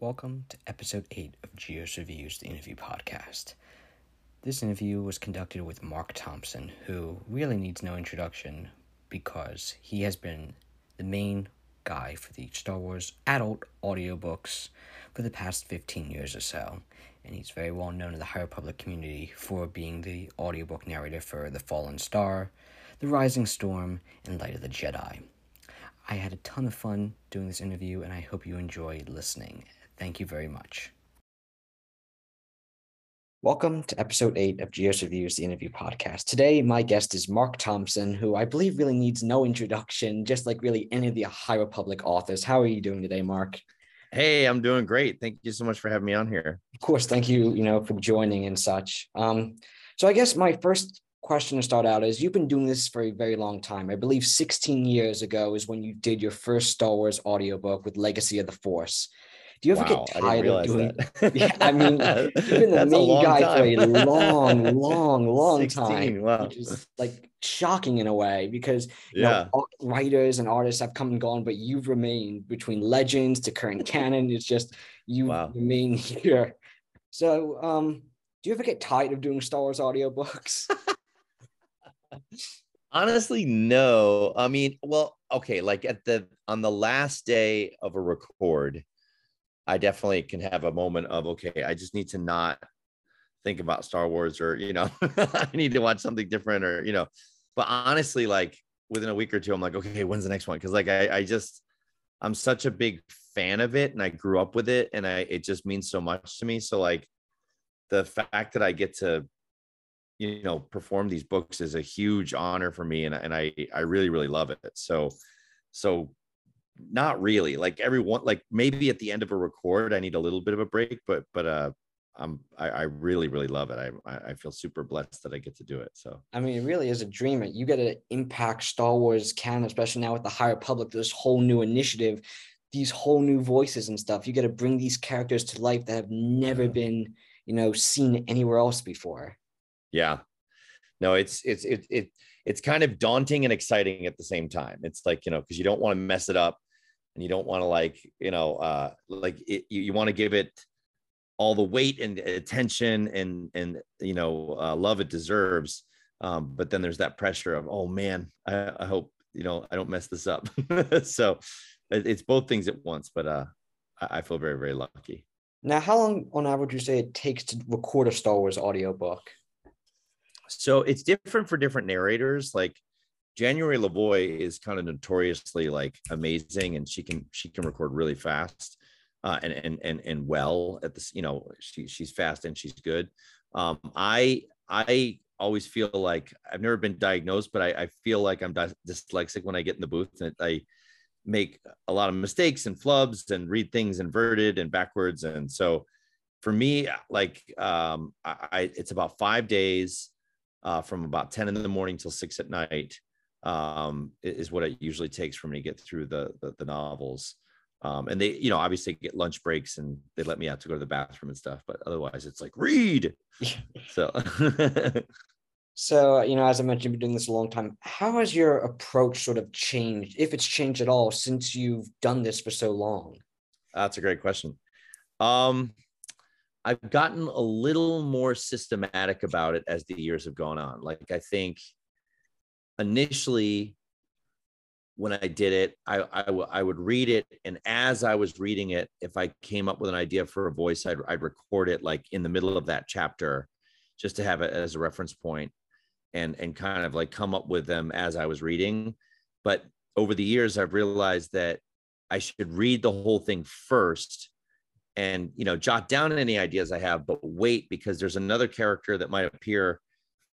Welcome to episode 8 of Gios Reviews, the interview podcast. This interview was conducted with Marc Thompson, who really needs no introduction because he has been the main guy for the Star Wars adult audiobooks for the past 15 years or so. And he's very well known in the High Republic community for being the audiobook narrator for The Fallen Star, The Rising Storm, and Light of the Jedi. I had a ton of fun doing this interview, and I hope you enjoy listening. Thank you very much. Welcome to episode eight of Gios Reviews, the interview podcast. Today, my guest is Marc Thompson, who I believe really needs no introduction, just like really any of the High Republic authors. How are you doing today, Mark? Hey, I'm doing great. Thank you so much for having me on here. Of course, thank you, you know, for joining and such. Um, so I guess my first question to start out is you've been doing this for a very long time. I believe 16 years ago is when you did your first Star Wars audiobook with Legacy of the Force. Do you ever wow, get tired of doing that? yeah, I mean, you've been the main guy time. for a long, long, long 16, time. Wow. Which is like shocking in a way because you yeah. know writers and artists have come and gone, but you've remained between legends to current canon. It's just you wow. remain here. So um do you ever get tired of doing Star Wars audiobooks? Honestly, no. I mean, well, okay, like at the on the last day of a record, I definitely can have a moment of okay, I just need to not think about Star Wars or you know, I need to watch something different or you know. But honestly, like within a week or two, I'm like, okay, when's the next one? Because like I, I just I'm such a big fan of it and I grew up with it and I it just means so much to me. So like the fact that I get to you know perform these books is a huge honor for me and, and I I really really love it. So so not really like everyone like maybe at the end of a record i need a little bit of a break but but uh i'm i, I really really love it. I, I feel super blessed that i get to do it so. I mean it really is a dream you get to impact star wars canon especially now with the High Republic this whole new initiative these whole new voices and stuff. You got to bring these characters to life that have never been you know seen anywhere else before. Yeah. No it's it's it, it it's kind of daunting and exciting at the same time. It's like you know because you don't want to mess it up and you don't want to like you know uh like it, you, you want to give it all the weight and attention and and you know uh, love it deserves um but then there's that pressure of oh man i, I hope you know i don't mess this up. So it, it's both things at once but uh I, I feel very very lucky. Now how long on average would you say it takes to record a star wars audiobook? So it's different for different narrators like January LaVoy is kind of notoriously like amazing, and she can she can record really fast, uh, and and and and well at this. You know, she she's fast and she's good. Um, I I always feel like I've never been diagnosed, but I, I feel like I'm dyslexic when I get in the booth, and I make a lot of mistakes and flubs and read things inverted and backwards, and so for me, like um, I, it's about five days uh, from about 10 in the morning till six at night um, is what it usually takes for me to get through the the, the novels. Um, and they, you know, obviously get lunch breaks and they let me out to go to the bathroom and stuff. But otherwise, it's like read. so, so you know, as I mentioned, you've been doing this a long time. How has your approach sort of changed, if it's changed at all, since you've done this for so long? That's a great question. Um, I've gotten a little more systematic about it as the years have gone on. Like I think initially when I did it, I, I, w- I would read it. And as I was reading it, if I came up with an idea for a voice, I'd, I'd record it like in the middle of that chapter just to have it as a reference point and, and kind of like come up with them as I was reading. But over the years, I've realized that I should read the whole thing first and, you know, jot down any ideas I have, but wait because there's another character that might appear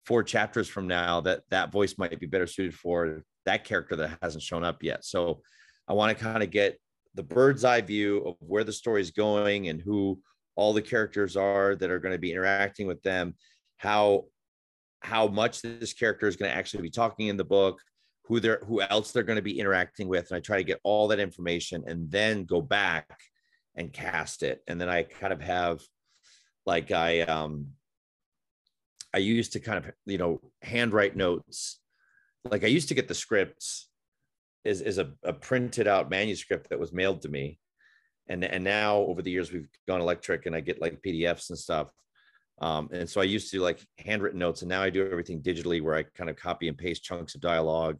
four chapters from now that that voice might be better suited for that character that hasn't shown up yet. So I want to kind of get the bird's eye view of where the story is going and who all the characters are that are going to be interacting with them, how how much this character is going to actually be talking in the book, who they're who else they're going to be interacting with, and I try to get all that information and then go back and cast it. And then I kind of have like I um I used to kind of, you know, handwrite notes. Like I used to get the scripts is, is a, a printed out manuscript that was mailed to me. and and now over the years we've gone electric and i get like pdfs and stuff um, and so i used to like handwritten notes and now i do everything digitally where i kind of copy and paste chunks of dialogue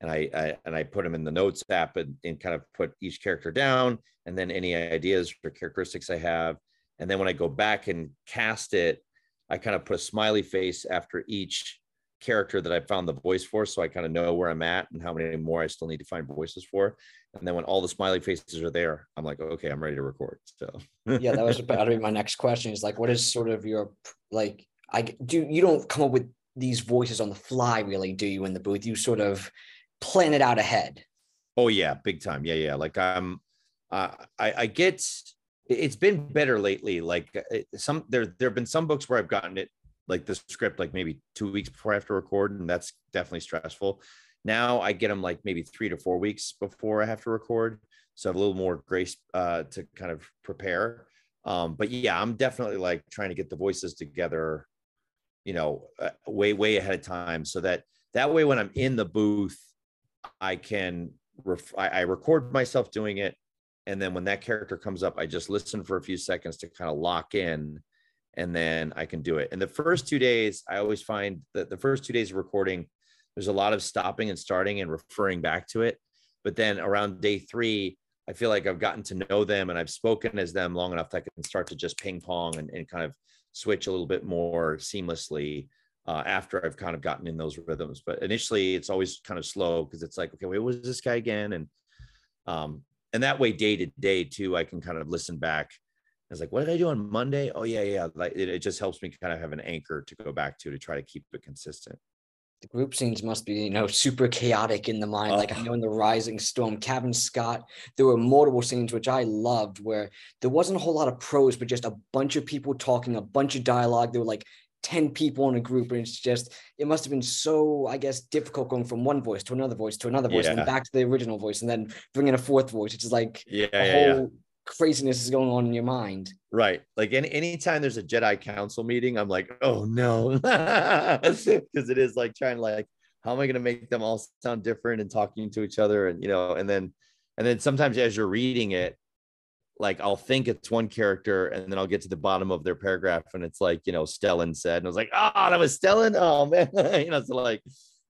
and I, I and I put them in the notes app and, and kind of put each character down and then any ideas or characteristics I have. And then when I go back and cast it, I kind of put a smiley face after each character that I found the voice for. So I kind of know where I'm at and how many more I still need to find voices for. And then when all the smiley faces are there, I'm like, okay, I'm ready to record. So yeah, that was about to be my next question is like, what is sort of your like I do you don't come up with these voices on the fly really, do you in the booth? You sort of plan it out ahead. Oh yeah, big time. Yeah, yeah. Like I'm, uh, I I get. It's been better lately. Like uh, some there there have been some books where I've gotten it like the script like maybe two weeks before I have to record, and that's definitely stressful. Now I get them like maybe three to four weeks before I have to record, so I have a little more grace uh, to kind of prepare. Um, but yeah, I'm definitely like trying to get the voices together, you know, uh, way way ahead of time, so that that way when I'm in the booth I can ref- I, I record myself doing it, and then when that character comes up, I just listen for a few seconds to kind of lock in, and then I can do it. And the first two days, I always find that the first two days of recording, there's a lot of stopping and starting and referring back to it. But then around day three, I feel like I've gotten to know them and I've spoken as them long enough that I can start to just ping pong and, and kind of switch a little bit more seamlessly uh, after I've kind of gotten in those rhythms. But initially, it's always kind of slow because it's like, okay, wait, what was this guy again? And um, and that way, day to day too, I can kind of listen back. I was like, what did I do on Monday? Oh yeah, yeah. Like it, it just helps me kind of have an anchor to go back to to try to keep it consistent the group scenes must be you know super chaotic in the mind like i know in the rising storm Cavan Scott there were multiple scenes which i loved where there wasn't a whole lot of prose but just a bunch of people talking a bunch of dialogue they were like 10 people in a group and it's just it must have been so i guess difficult going from one voice to another voice to another voice yeah. and back to the original voice and then bringing a fourth voice it's just like yeah, a yeah, whole yeah. craziness is going on in your mind right like any anytime there's a jedi council meeting i'm like oh no because it is like trying to like how am i going to make them all sound different and talking to each other and you know and then and then sometimes as you're reading it like I'll think it's one character and then I'll get to the bottom of their paragraph and it's like, you know, Stellan said, and I was like, oh, that was Stellan. Oh man, you know, so like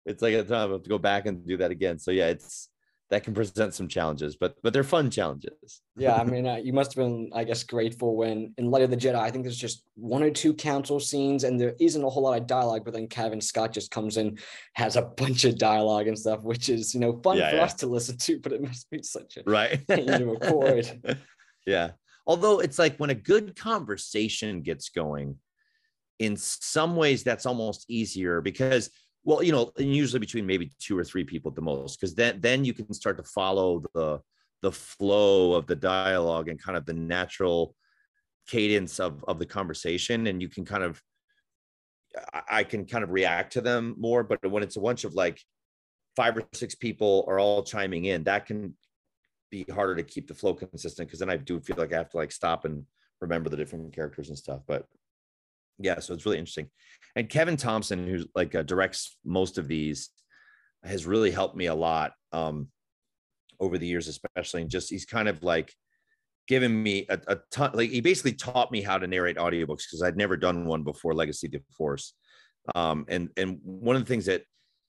it's like a time to go back and do that again. So yeah, it's that can present some challenges, but but they're fun challenges. yeah, I mean, uh, you must have been, I guess, grateful when in Light of the Jedi. I think there's just one or two council scenes, and there isn't a whole lot of dialogue. But then Cavan Scott just comes in, has a bunch of dialogue and stuff, which is you know fun yeah, for yeah. us to listen to, but it must be such a right to record. Yeah. Although it's like when a good conversation gets going, in some ways that's almost easier because well, you know, and usually between maybe two or three people at the most, because then then you can start to follow the the flow of the dialogue and kind of the natural cadence of of the conversation, and you can kind of I can kind of react to them more. But when it's a bunch of like five or six people are all chiming in, that can be harder to keep the flow consistent because then I do feel like I have to like stop and remember the different characters and stuff. But yeah, so it's really interesting. And Kevin Thompson, who's like uh, directs most of these, has really helped me a lot um, over the years, especially. And just he's kind of like given me a, a ton. Like he basically taught me how to narrate audiobooks because I'd never done one before Legacy of the Force. Um, and and one of the things that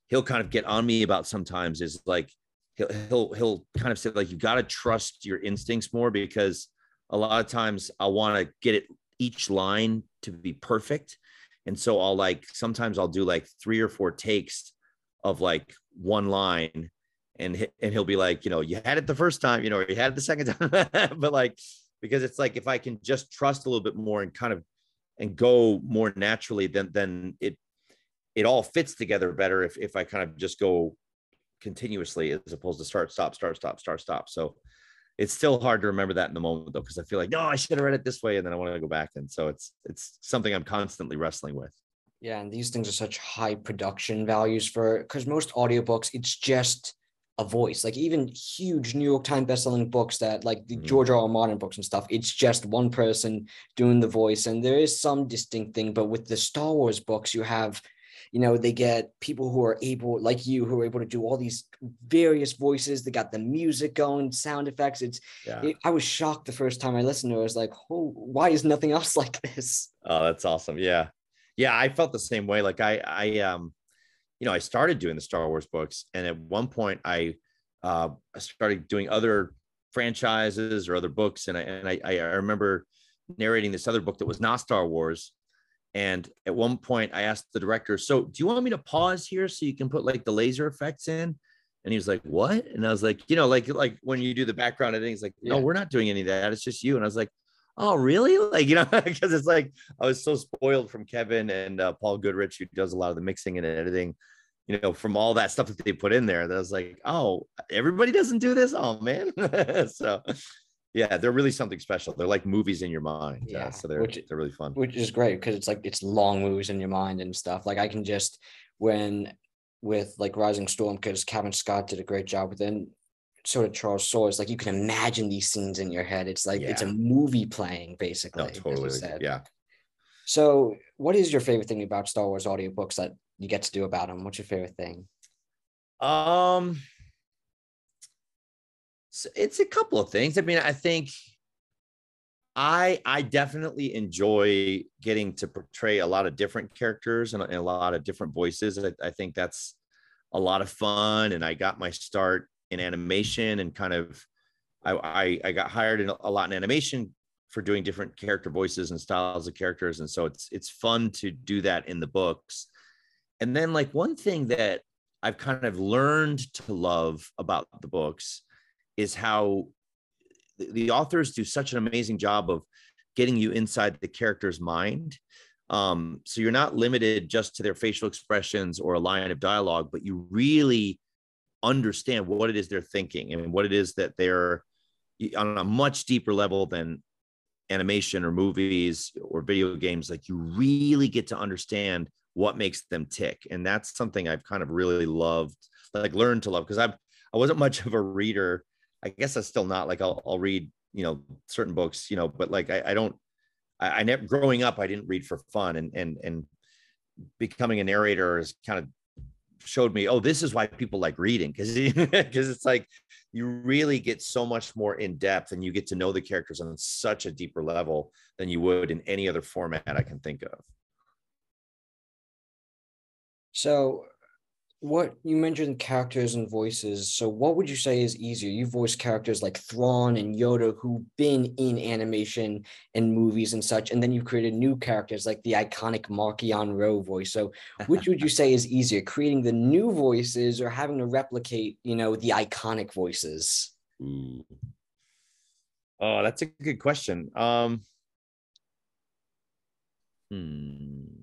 he'll kind of get on me about sometimes is like he'll he'll he'll kind of say like you got to trust your instincts more because a lot of times I want to get it each line to be perfect. And so I'll like sometimes I'll do like three or four takes of like one line and and he'll be like, you know, you had it the first time, you know, you had it the second time. but like because it's like if I can just trust a little bit more and kind of and go more naturally, then then it it all fits together better if if I kind of just go continuously as opposed to start, stop, start, stop, start, stop. So it's still hard to remember that in the moment though, because I feel like, no, I should have read it this way. And then I want to go back. And so it's it's something I'm constantly wrestling with. Yeah. And these things are such high production values for because most audiobooks, it's just a voice. Like even huge New York Times bestselling books that like the mm-hmm. George R. R. Martin books and stuff, it's just one person doing the voice. And there is some distinct thing, but with the Star Wars books, you have you know they get people who are able like you who are able to do all these various voices. They got the music going sound effects. It's yeah. it, i was shocked the first time i listened to it. I was like oh why is nothing else like this? Oh that's awesome. Yeah. Yeah i felt the same way. Like i i um you know i started doing the star wars books and at one point i uh i started doing other franchises or other books and i and i, I remember narrating this other book that was not star wars and at one point, I asked the director, "So, do you want me to pause here so you can put like the laser effects in?" And he was like, "What?" And I was like, "You know, like like when you do the background editing, he's like, no, yeah. we're not doing any of that. It's just you." And I was like, "Oh, really?" Like you know, because it's like I was so spoiled from Kevin and uh, Paul Goodrich, who does a lot of the mixing and editing. You know, from all that stuff that they put in there, that I was like, "Oh, everybody doesn't do this." Oh man, so yeah they're really something special they're like movies in your mind yeah so they're which, they're really fun. which is great because it's like it's long movies in your mind and stuff like i can just when with like rising storm because Cavan Scott did a great job with it sort of charles Soule like you can imagine these scenes in your head it's like yeah. it's a movie playing basically no, totally yeah. So what is your favorite thing about star wars audiobooks that you get to do about them what's your favorite thing? Um so it's a couple of things. I mean, I think I I definitely enjoy getting to portray a lot of different characters and, a lot of different voices. I, I think that's a lot of fun. And I got my start in animation and kind of I I, I got hired in a lot in animation for doing different character voices and styles of characters. And so it's it's fun to do that in the books. And then like one thing that I've kind of learned to love about the books is how the authors do such an amazing job of getting you inside the character's mind. Um, so you're not limited just to their facial expressions or a line of dialogue, but you really understand what it is they're thinking and what it is that they're on a much deeper level than animation or movies or video games. Like you really get to understand what makes them tick. And that's something I've kind of really loved, like learned to love because I've I wasn't much of a reader I guess I'm still not like I'll, I'll read, you know, certain books, you know, but like I, I don't, I, I never growing up, I didn't read for fun and, and, and becoming a narrator has kind of showed me, oh, this is why people like reading. Cause, cause it's like, you really get so much more in depth and you get to know the characters on such a deeper level than you would in any other format I can think of. So what you mentioned characters and voices. So what would you say is easier? You voice characters like Thrawn and Yoda who've been in animation and movies and such, and then you've created new characters like the iconic Marchion Ro voice. So which would you say is easier, creating the new voices or having to replicate, you know, the iconic voices? Ooh. Oh, that's a good question. Um hmm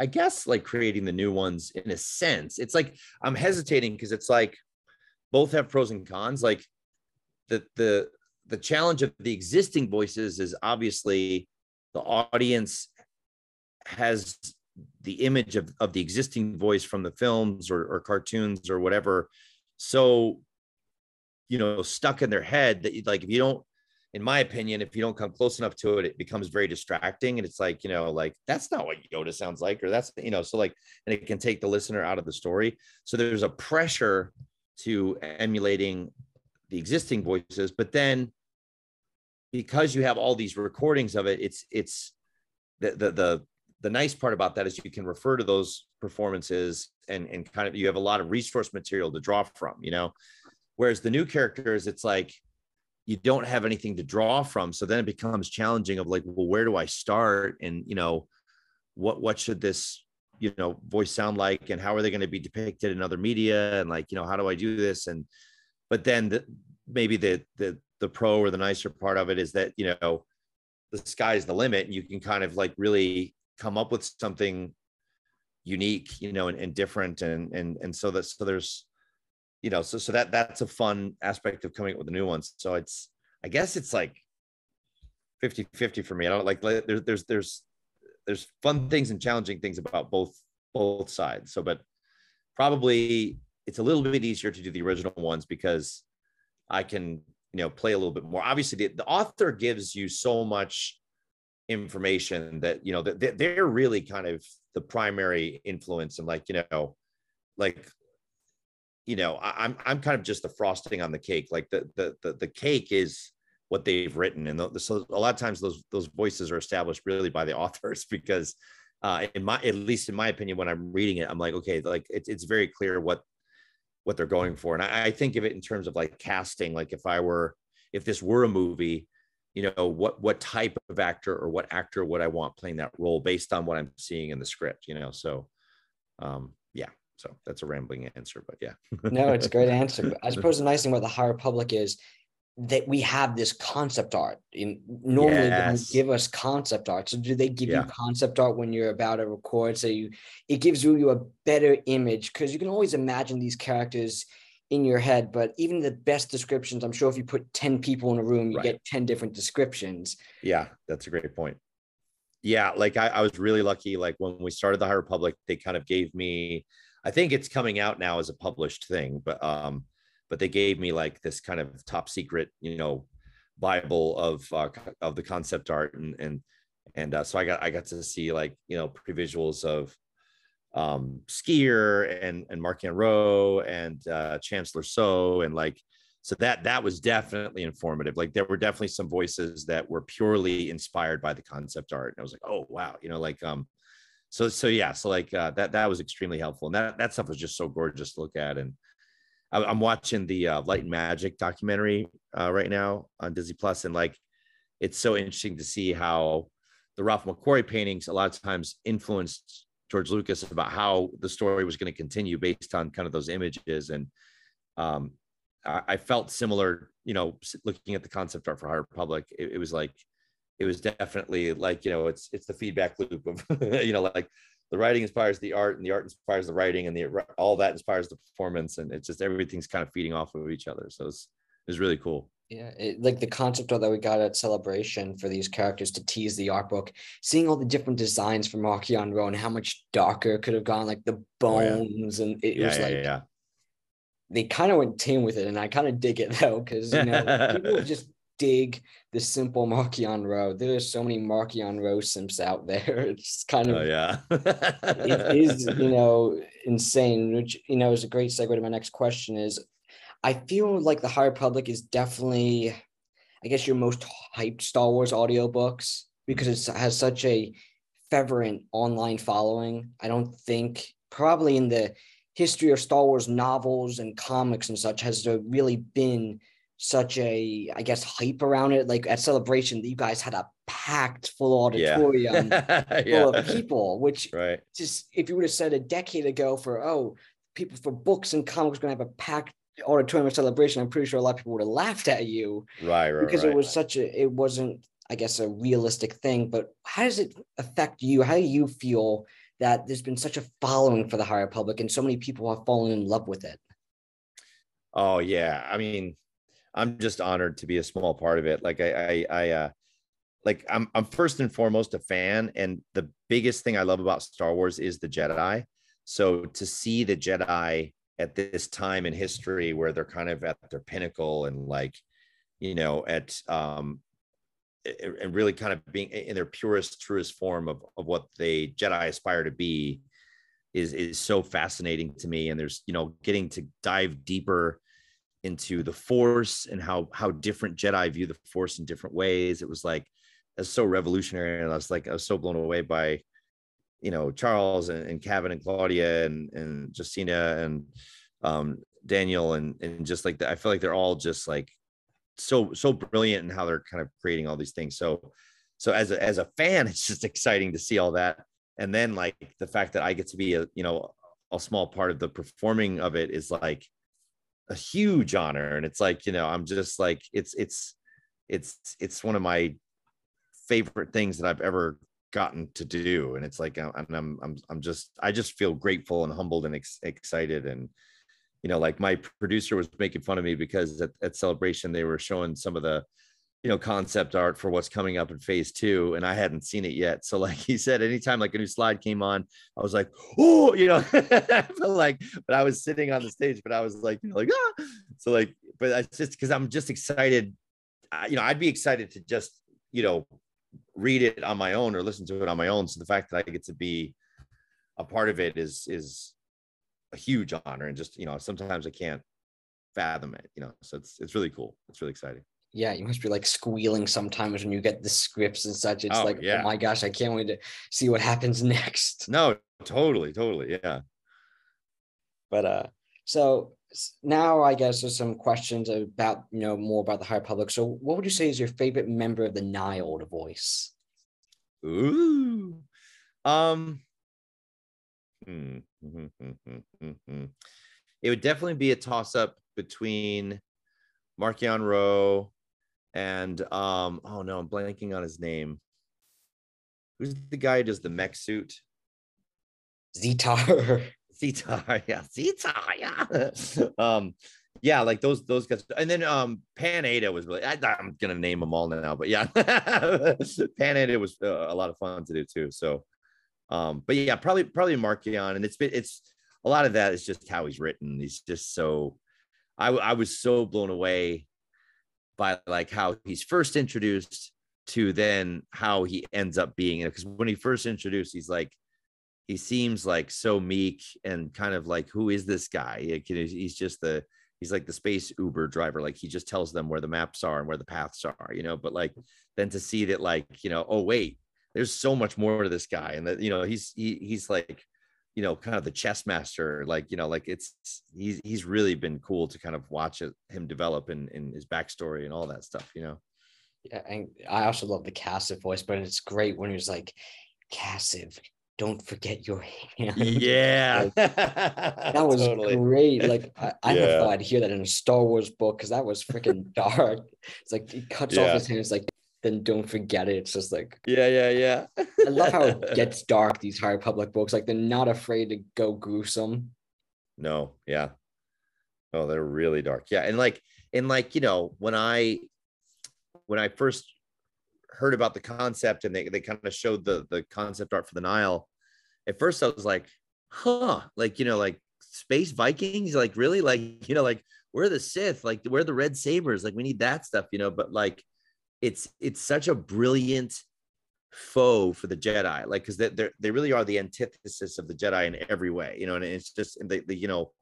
I guess like creating the new ones in a sense. It's like I'm hesitating because it's like both have pros and cons. Like the the the challenge of the existing voices is obviously the audience has the image of, of the existing voice from the films or, or cartoons or whatever so you know stuck in their head that like if you don't in my opinion, if you don't come close enough to it, it becomes very distracting. And it's like, you know, like that's not what Yoda sounds like, or that's, you know, so like, and it can take the listener out of the story. So there's a pressure to emulating the existing voices, but then because you have all these recordings of it, it's, it's the, the, the, the nice part about that is you can refer to those performances and, and kind of, you have a lot of resource material to draw from, you know, whereas the new characters, it's like, you don't have anything to draw from. So then it becomes challenging of like well where do i start? And you know what what should this you know voice sound like? And how are they going to be depicted in other media? And like you know how do i do this? And but then the, maybe the the the pro or the nicer part of it is that you know the sky's the limit and you can kind of like really come up with something unique you know and, and different and and and so that so there's you know, so so that that's a fun aspect of coming up with the new ones. So it's I guess it's like 50 50 for me. I don't like there's there's there's there's fun things and challenging things about both both sides. So but probably it's a little bit easier to do the original ones because I can, you know, play a little bit more. Obviously the, the author gives you so much information that you know that they're really kind of the primary influence and like you know like you know I, am I'm kind of just the frosting on the cake like the the the, the cake is what they've written and the, so a lot of times those those voices are established really by the authors because uh in my at least in my opinion when i'm reading it i'm like okay like it's, it's very clear what what they're going for. And I, I think of it in terms of like casting like if i were if this were a movie you know what what type of actor or what actor would i want playing that role based on what i'm seeing in the script you know? So um yeah so that's a rambling answer but yeah. No it's a great answer. I suppose the nice thing about the High Republic is that we have this concept art. In normally yes. they give us concept art. So do they give yeah. you concept art when you're about to record? So you it gives you a better image because you can always imagine these characters in your head but even the best descriptions i'm sure if you put 10 people in a room you right. get 10 different descriptions. Yeah that's a great point. Yeah like I, I was really lucky like when we started the high republic they kind of gave me i think it's coming out now as a published thing but um but they gave me like this kind of top secret, you know, Bible of uh, of the concept art, and and and uh, so I got I got to see like you know pre-visuals of um Sskeer and and Marchion Ro and uh Chancellor Soh and like so that that was definitely informative. Like there were definitely some voices that were purely inspired by the concept art and I was like oh wow you know like um so so yeah so like uh, that that was extremely helpful and that that stuff was just so gorgeous to look at and I'm watching the uh, Light and Magic documentary uh, right now on Disney Plus, and like it's so interesting to see how the Ralph McQuarrie paintings a lot of times influenced George Lucas about how the story was going to continue based on kind of those images. And um, I, I, felt similar, you know, looking at the concept art for High Republic. It, it was like it was definitely like you know it's it's the feedback loop of you know like the writing inspires the art and the art inspires the writing and the all that inspires the performance. And it's just everything's kind of feeding off of each other. So it's it's really cool. Yeah it, like the concept art that we got at celebration for these characters to tease the art book seeing all the different designs from Marchion Ro and how much darker could have gone like the bones oh, yeah. and it, yeah, was yeah, like yeah, they kind of went team with it and i kind of dig it though because you know people just dig the simple Marchion Ro. There's so many Marchion Ro simps out there. It's kind of oh, yeah. it is, you know, insane, which you know is a great segue to my next question is I feel like the High Republic is definitely I guess your most hyped Star Wars audiobooks because it has such a fervent online following. I don't think probably in the history of Star Wars novels and comics and such has there really been such a I guess hype around it. Like at celebration, you guys had a packed full auditorium yeah. full of people, which right. just if you would have said a decade ago for oh people for books and comics going to have a packed auditorium of celebration, I'm pretty sure a lot of people would have laughed at you. Right, right. Because right. it was such a it wasn't I guess a realistic thing. But how does it affect you? How do you feel that there's been such a following for the High Republic, and so many people have fallen in love with it? Oh yeah. I mean, I'm just honored to be a small part of it. Like I, I, I uh, like I'm, I'm first and foremost a fan, and the biggest thing I love about Star Wars is the Jedi. So to see the Jedi at this time in history where they're kind of at their pinnacle and like, you know, at um, and really kind of being in their purest, truest form of of what they Jedi aspire to be, is is so fascinating to me. And there's you know getting to dive deeper into the force and how how different jedi view the force in different ways. It was like it's so revolutionary and i was like i was so blown away by you know charles and, and Cavan and claudia and and justina and um daniel and and just like that i feel like they're all just like so so brilliant in how they're kind of creating all these things. So so as a as a fan it's just exciting to see all that. And then like the fact that i get to be a you know a small part of the performing of it is like a huge honor and it's like you know i'm just like it's it's it's it's one of my favorite things that i've ever gotten to do and it's like uh, and i'm i'm, I'm just i just feel grateful and humbled and ex- excited and you know like my producer was making fun of me because at, at celebration they were showing some of the you know concept art for what's coming up in phase two and i hadn't seen it yet so like he said anytime like a new slide came on i was like oh you know I like but i was sitting on the stage but i was like you know like ah so like but it's just because i'm just excited you know i'd be excited to just you know read it on my own or listen to it on my own. So the fact that I get to be a part of it is is a huge honor. And just you know, sometimes I can't fathom it. You know, so it's it's really cool. It's really exciting. Yeah, you must be like squealing sometimes when you get the scripts and such. It's Oh, like, yeah. oh my gosh, I can't wait to see what happens next. No, totally, totally. Yeah. But uh, so now I guess there's some questions about you know more about the High Republic. So, what would you say is your favorite member of the Nihil to voice? Ooh. Um. hmm, hmm, hmm. It would definitely be a toss up between Marchion Ro and um. Oh no, I'm blanking on his name. Who's the guy who does the mech suit? Zeetar. Zeetar, yeah, Zeetar, yeah. um, yeah, like those those guys, and then um, Pan Eyta was really. I, I'm gonna name them all now, but yeah, Pan Eyta was uh, a lot of fun to do too. So, um, but yeah, probably probably Marchion, and it's been it's a lot of that is just how he's written. He's just so. I I was so blown away by like how he's first introduced to then how he ends up being because when he first introduced, he's like he seems like so meek and kind of like who is this guy? He's just the he's like the space uber driver. Like he just tells them where the maps are and where the paths are you know? But like then to see that like you know oh wait there's so much more to this guy and that you know he's he, he's like you know kind of the chess master like you know like it's he's he's really been cool to kind of watch it, him develop in in his backstory and all that stuff you know Yeah, and I also love the Kassav voice, but it's great when he's like, Kassav, don't forget your hand. yeah That was great. Like I, I never Yeah. thought I'd hear that in a Star Wars book because that was freaking dark. It's like he cuts off his hand. It's like, then don't forget it. It's just like yeah yeah yeah I love how it gets dark. These High Republic books, like they're not afraid to go gruesome. No, yeah. Oh, they're really dark. Yeah. And like, and like, you know, when I when I first heard about the concept and they, they kind of showed the the concept art for the Nihil, at first I was like, huh, like, you know, like space Vikings, like really, like, you know, like we're the Sith, like we're the red sabers, like we need that stuff, you know, but like it's it's such a brilliant foe for the Jedi, like because they they really are the antithesis of the Jedi in every way, you know, and it's just the, the you know,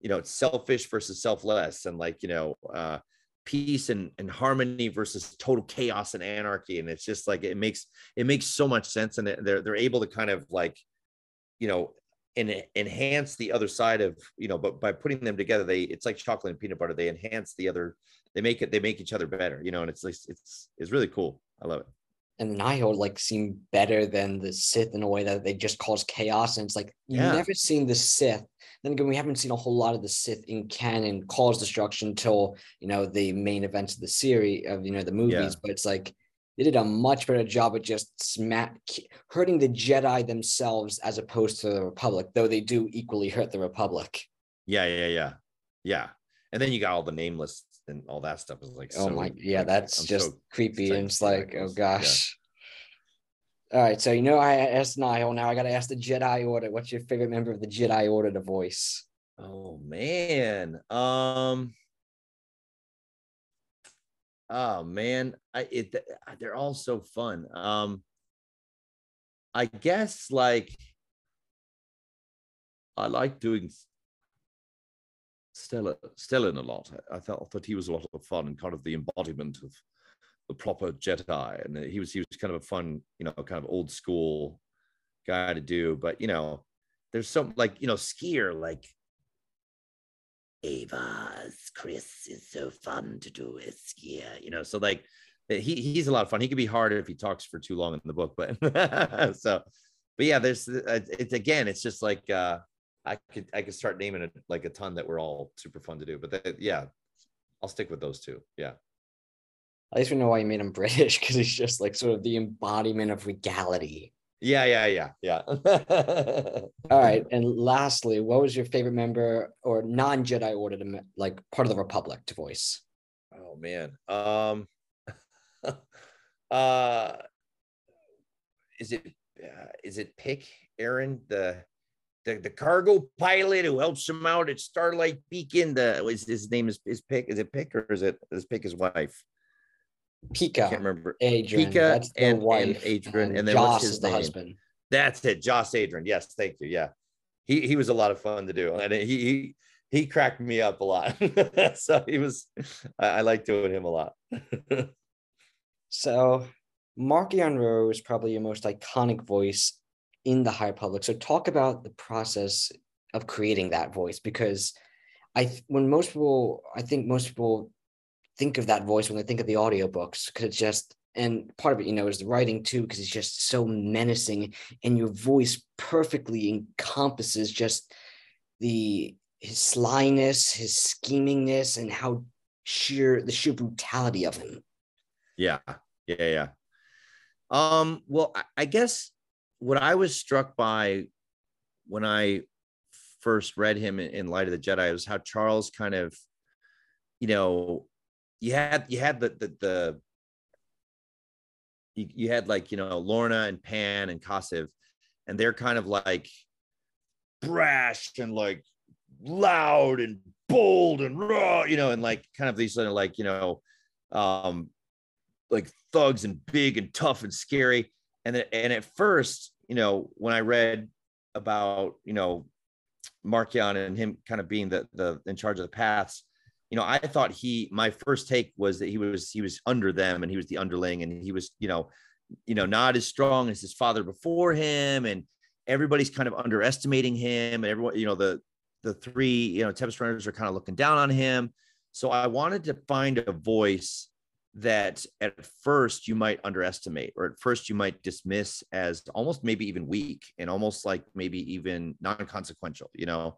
you know, it's selfish versus selfless, and like you know, uh, peace and, and harmony versus total chaos and anarchy, and it's just like it makes it makes so much sense, and they're they're able to kind of like, you know, and enhance the other side of you know, but by putting them together, they it's like chocolate and peanut butter. They enhance the other, they make it they make each other better, you know, and it's like it's it's really cool. I love it. And the Nihil like seem better than the Sith in a way that they just cause chaos. And it's like you've never seen the Sith. Then again, we haven't seen a whole lot of the Sith in canon cause destruction until you know the main events of the series of you know the movies. But it's like they did a much better job of just smack hurting the Jedi themselves as opposed to the Republic, though they do equally hurt the Republic. Yeah, yeah, yeah, yeah. And then you got all the nameless and all that stuff is like, Oh so, my, yeah, like, that's I'm just so creepy. And it's see how that like, oh goes. Yeah. gosh. All right, so you know I asked Nihil. Now I got to ask the Jedi Order. What's your favorite member of the Jedi Order to voice? Oh man. Um Oh man, I it they're all so fun. Um I guess like I like doing Stella Stellan a lot. I, thought thought he was a lot of fun and kind of the embodiment of the proper Jedi. And he was he was kind of a fun, you know, kind of old school guy to do. But you know, there's some like you know, Sskeer like Avar Kriss is so fun to do with Sskeer, you know. So like he he's a lot of fun. He could be hard if he talks for too long in the book, but so but yeah, there's it's again, it's just like uh I could I could start naming it like a ton that were all super fun to do. But that, yeah, I'll stick with those two. Yeah. At least we know why you made him British because he's just like sort of the embodiment of regality. Yeah, yeah, yeah, yeah. All right, and lastly, what was your favorite member or non Jedi Order to like part of the Republic to voice? Oh man. Um uh is it uh, is it Pick Aaron the the, the cargo pilot who helps him out at Starlight Beacon? The is his name is is Pick? Is it Pick or is it is Pick his wife? Pikka. I can't remember. Adren. Pikka and, wife. and Adren, and, then Joss what's his is the name? husband. That's it, Joss Adren. Yes, thank you. Yeah, he he was a lot of fun to do, and he he he cracked me up a lot. so he was, I, I like doing him a lot. So, Marchion Ro is probably your most iconic voice in the High Republic. So, talk about the process of creating that voice because I, when most people, I think most people think of that voice when they think of the audiobooks because it's just, and part of it, you know, is the writing too, because it's just so menacing and your voice perfectly encompasses just the his slyness, his schemingness, and how sheer the sheer brutality of him. Yeah, yeah, yeah. Um, well, I, I guess what I was struck by when I first read him in, Light of the Jedi was how Charles kind of, you know, you had you had the the, the you, you had like you know Lourna and Pan and Kassav, and they're kind of like brash and like loud and bold and raw, you know, and like kind of these sort of like you know, um, like thugs and big and tough and scary. And then, and at first, you know, when I read about you know Marchion and him kind of being the the in charge of the paths, you know, I thought he my first take was that he was he was under them and he was the underling and he was you know you know not as strong as his father before him. And everybody's kind of underestimating him. And everyone you know the the three you know tempest runners are kind of looking down on him. So i wanted to find a voice that at first you might underestimate or at first you might dismiss as almost maybe even weak and almost like maybe even non-consequential you know?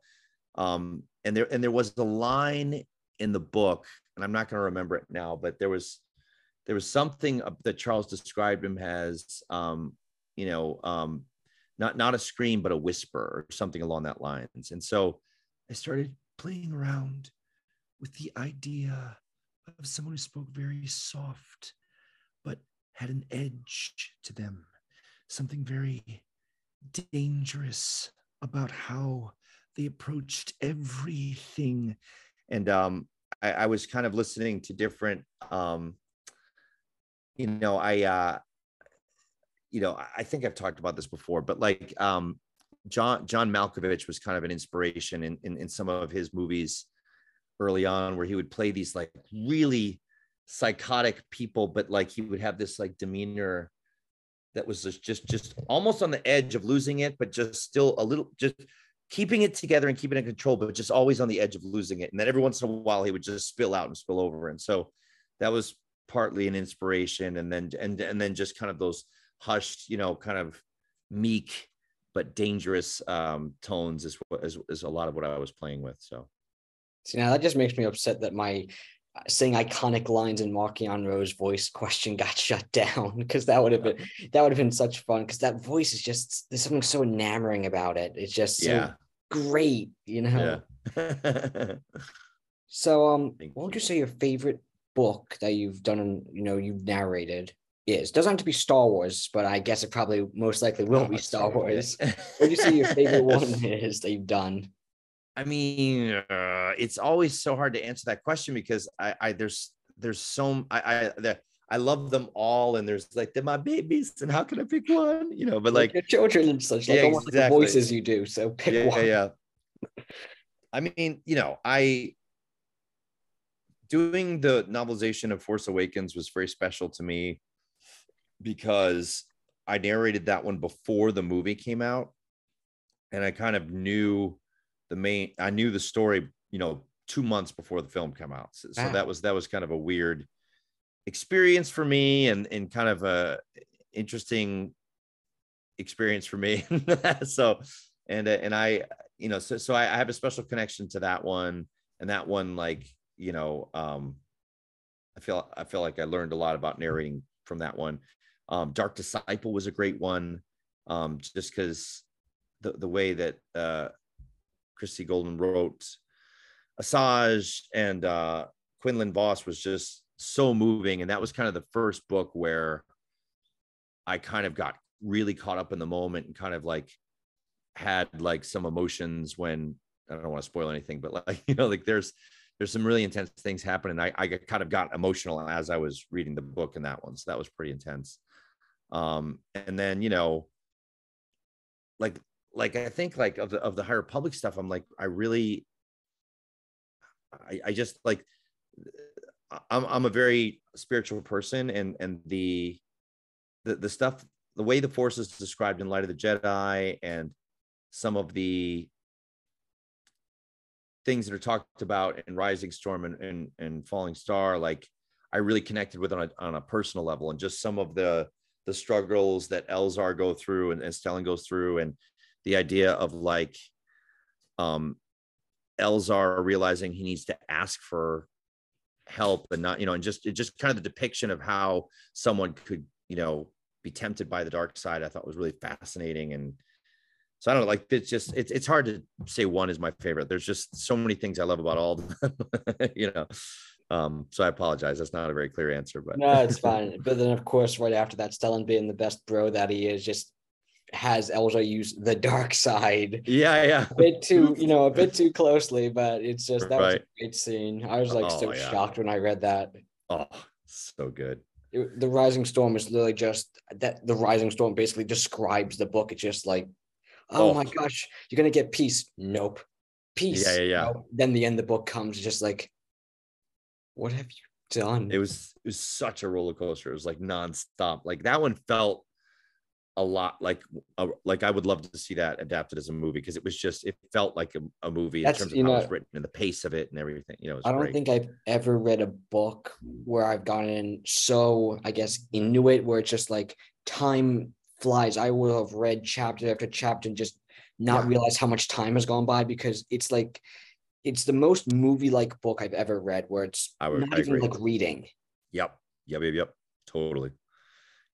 Um and there and there was a line in the book and i'm not going to remember it now but there was there was something that charles described him as um you know um not not a scream but a whisper or something along that lines. And so i started playing around with the idea of someone who spoke very soft but had an edge to them. Something very dangerous about how they approached everything. And um I, I was kind of listening to different um you know i uh you know i think i've talked about this before but like um john john malkovich was kind of an inspiration in in, in some of his movies early on where he would play these like really psychotic people but like he would have this like demeanor that was just just just almost on the edge of losing it but just still a little just keeping it together and keeping it in control but just always on the edge of losing it. And then every once in a while he would just spill out and spill over. And so that was partly an inspiration and then and and then just kind of those hushed you know kind of meek but dangerous um tones is is, is a lot of what i was playing with so See, now that just makes me upset that my uh, saying iconic lines in Marchion Ro's voice question got shut down because that would have been that would have been such fun because that voice is just there's something so enamoring about it. It's just so yeah great, you know. yeah So um, Thank what would you. say your favorite book that you've done? You know, you've narrated is doesn't have to be Star Wars, but I guess it probably most likely will be Star Wars. What would you say your favorite one is that you've done? I mean, uh, it's always so hard to answer that question because I, I there's there's so I I the, I love them all, and there's like they're my babies, and how can I pick one? You know, but like your children and such, like Yeah, like the exactly. voices you do. So pick yeah, one. yeah, yeah. I mean, you know, I doing the novelization of Force Awakens was very special to me because I narrated that one before the movie came out, and I kind of knew the main. I knew the story, you know, two months before the film came out. So, so that was that was kind of a weird experience for me, and and kind of a interesting experience for me. so, and uh, and I, you know, so so I, I have a special connection to that one, and that one, like you know, um, I feel I feel like I learned a lot about narrating from that one. Um, Dark Disciple was a great one, um, just because the the way that uh, Christie Golden wrote Asajj and uh, Quinlan Vos was just so moving, and that was kind of the first book where I kind of got really caught up in the moment and kind of like had like some emotions when I don't want to spoil anything, but like you know, like there's there's some really intense things happening. I, I kind of got emotional as I was reading the book in that one. So that was pretty intense. Um, and then, you know, like, like I think like of the of the High Republic stuff, I'm like, I really I, I just like uh, I'm I'm a very spiritual person and and the the the stuff the way the force is described in light of the jedi and some of the things that are talked about in rising storm and, and, and falling star like i really connected with on a, on a personal level and just some of the the struggles that elzar go through and, and stellan goes through and the idea of like um elzar realizing he needs to ask for help and not you know and just just kind of the depiction of how someone could you know be tempted by the dark side i thought was really fascinating. And so i don't know like it's just it's, it's hard to say one is my favorite. There's just so many things i love about all of them you know. Um so i apologize. That's not a very clear answer but no it's fine. But then of course right after that stellan being the best bro that he is just has Elzar use the dark side. Yeah, yeah. A bit too, you know, a bit too closely, but it's just that right. was a great scene. I was like oh, so yeah. shocked when I read that. Oh, so good. It, the Rising Storm is literally just that. The Rising Storm basically describes the book. It's just like, oh, oh. my gosh, you're gonna get peace. Nope, peace. Yeah, yeah, yeah. Nope. Then the end of the book comes, just like, what have you done? It was it was such a roller coaster. It was like nonstop. Like that one felt a lot like a, uh, like I would love to see that adapted as a movie because it was just it felt like a, a movie That's, in terms of how know, it was written and the pace of it and everything. You know, I don't great. think I've ever read a book mm. where I've gotten so I guess into it where it's just like time flies. I will have read chapter after chapter and just not yeah. realize how much time has gone by because it's like it's the most movie like book I've ever read where it's I would, not I even agree. like reading. Yep. Yep. Yep. Yep. Totally.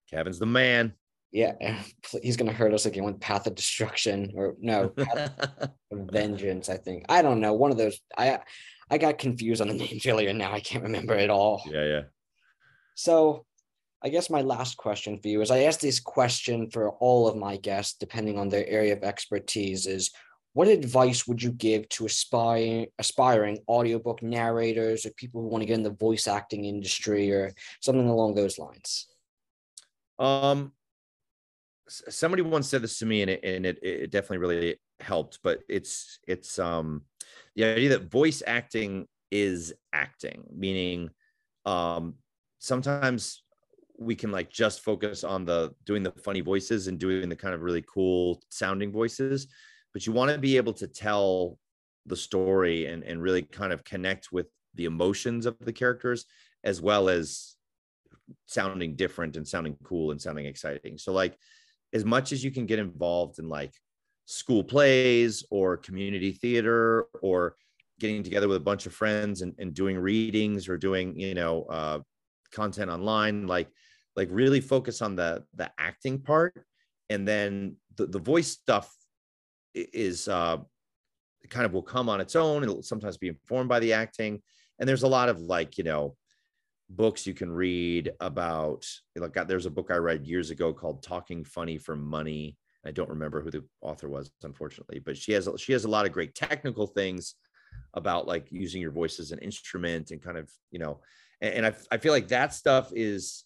Cavan's the man yeah, he's gonna hurt us again with Path of Destruction or no Vengeance. I think I don't know. One of those. I I got confused on the names earlier. Now I can't remember it all. Yeah, yeah. So, I guess my last question for you is: I ask this question for all of my guests, depending on their area of expertise. Is what advice would you give to aspiring aspiring audiobook narrators or people who want to get in the voice acting industry or something along those lines? Um, somebody once said this to me and it, and it, it definitely really helped but it's it's um the idea that voice acting is acting meaning um sometimes we can like just focus on the doing the funny voices and doing the kind of really cool sounding voices but you want to be able to tell the story and and really kind of connect with the emotions of the characters as well as sounding different and sounding cool and sounding exciting. So like as much as you can get involved in like school plays or community theater or getting together with a bunch of friends and, and doing readings or doing you know uh, content online like like really focus on the the acting part. And then the, the voice stuff is uh kind of will come on its own. It'll sometimes be informed by the acting. And there's a lot of like you know books you can read about like there's a book i read years ago called talking funny for money i don't remember who the author was unfortunately but she has she has a lot of great technical things about like using your voice as an instrument and kind of you know and, and I, I feel like that stuff is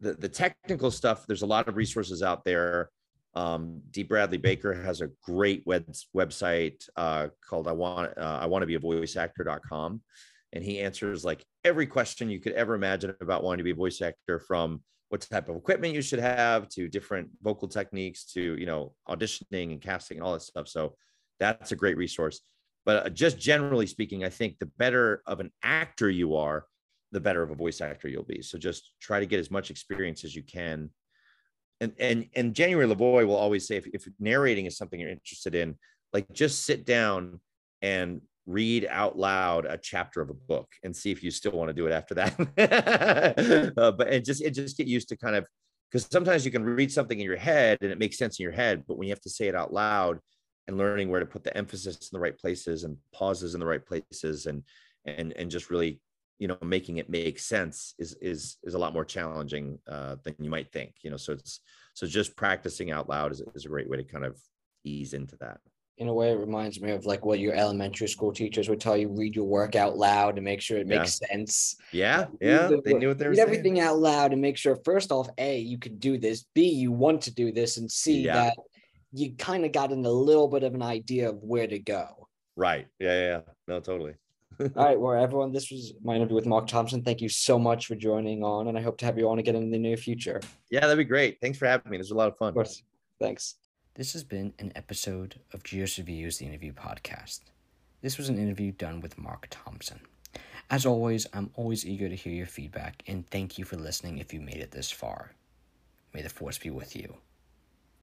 the the technical stuff there's a lot of resources out there um, D. Bradley Baker has a great web, website uh, called I want uh, I want to be a voice actor.com and he answers like every question you could ever imagine about wanting to be a voice actor from what type of equipment you should have to different vocal techniques to you know auditioning and casting and all that stuff. So that's a great resource. But uh, just generally speaking i think the better of an actor you are the better of a voice actor you'll be. So just try to get as much experience as you can. And and and january LaVoy will always say if, if narrating is something you're interested in like just sit down and read out loud a chapter of a book and see if you still want to do it after that. uh, but and just it just get used to kind of because sometimes you can read something in your head and it makes sense in your head, but when you have to say it out loud and learning where to put the emphasis in the right places and pauses in the right places and and and just really you know making it make sense is is is a lot more challenging uh, than you might think you know so it's so just practicing out loud is, is a great way to kind of ease into that in a way, it reminds me of like what your elementary school teachers would tell you: read your work out loud and make sure it makes sense. Yeah, yeah, the they knew what they were read saying. everything out loud and make sure first off, a you can do this, b you want to do this, and c Yeah. that you kind of got in a little bit of an idea of where to go. Right. Yeah, yeah, yeah. No, totally. All right, well, everyone, this was my interview with Marc Thompson. Thank you so much for joining on, and I hope to have you on again in the near future. Yeah, that'd be great. Thanks for having me. This was a lot of fun. Of course. Thanks. This has been an episode of Reviews, the interview podcast. This was an interview done with Marc Thompson. As always, I'm always eager to hear your feedback, and thank you for listening if you made it this far. May the force be with you.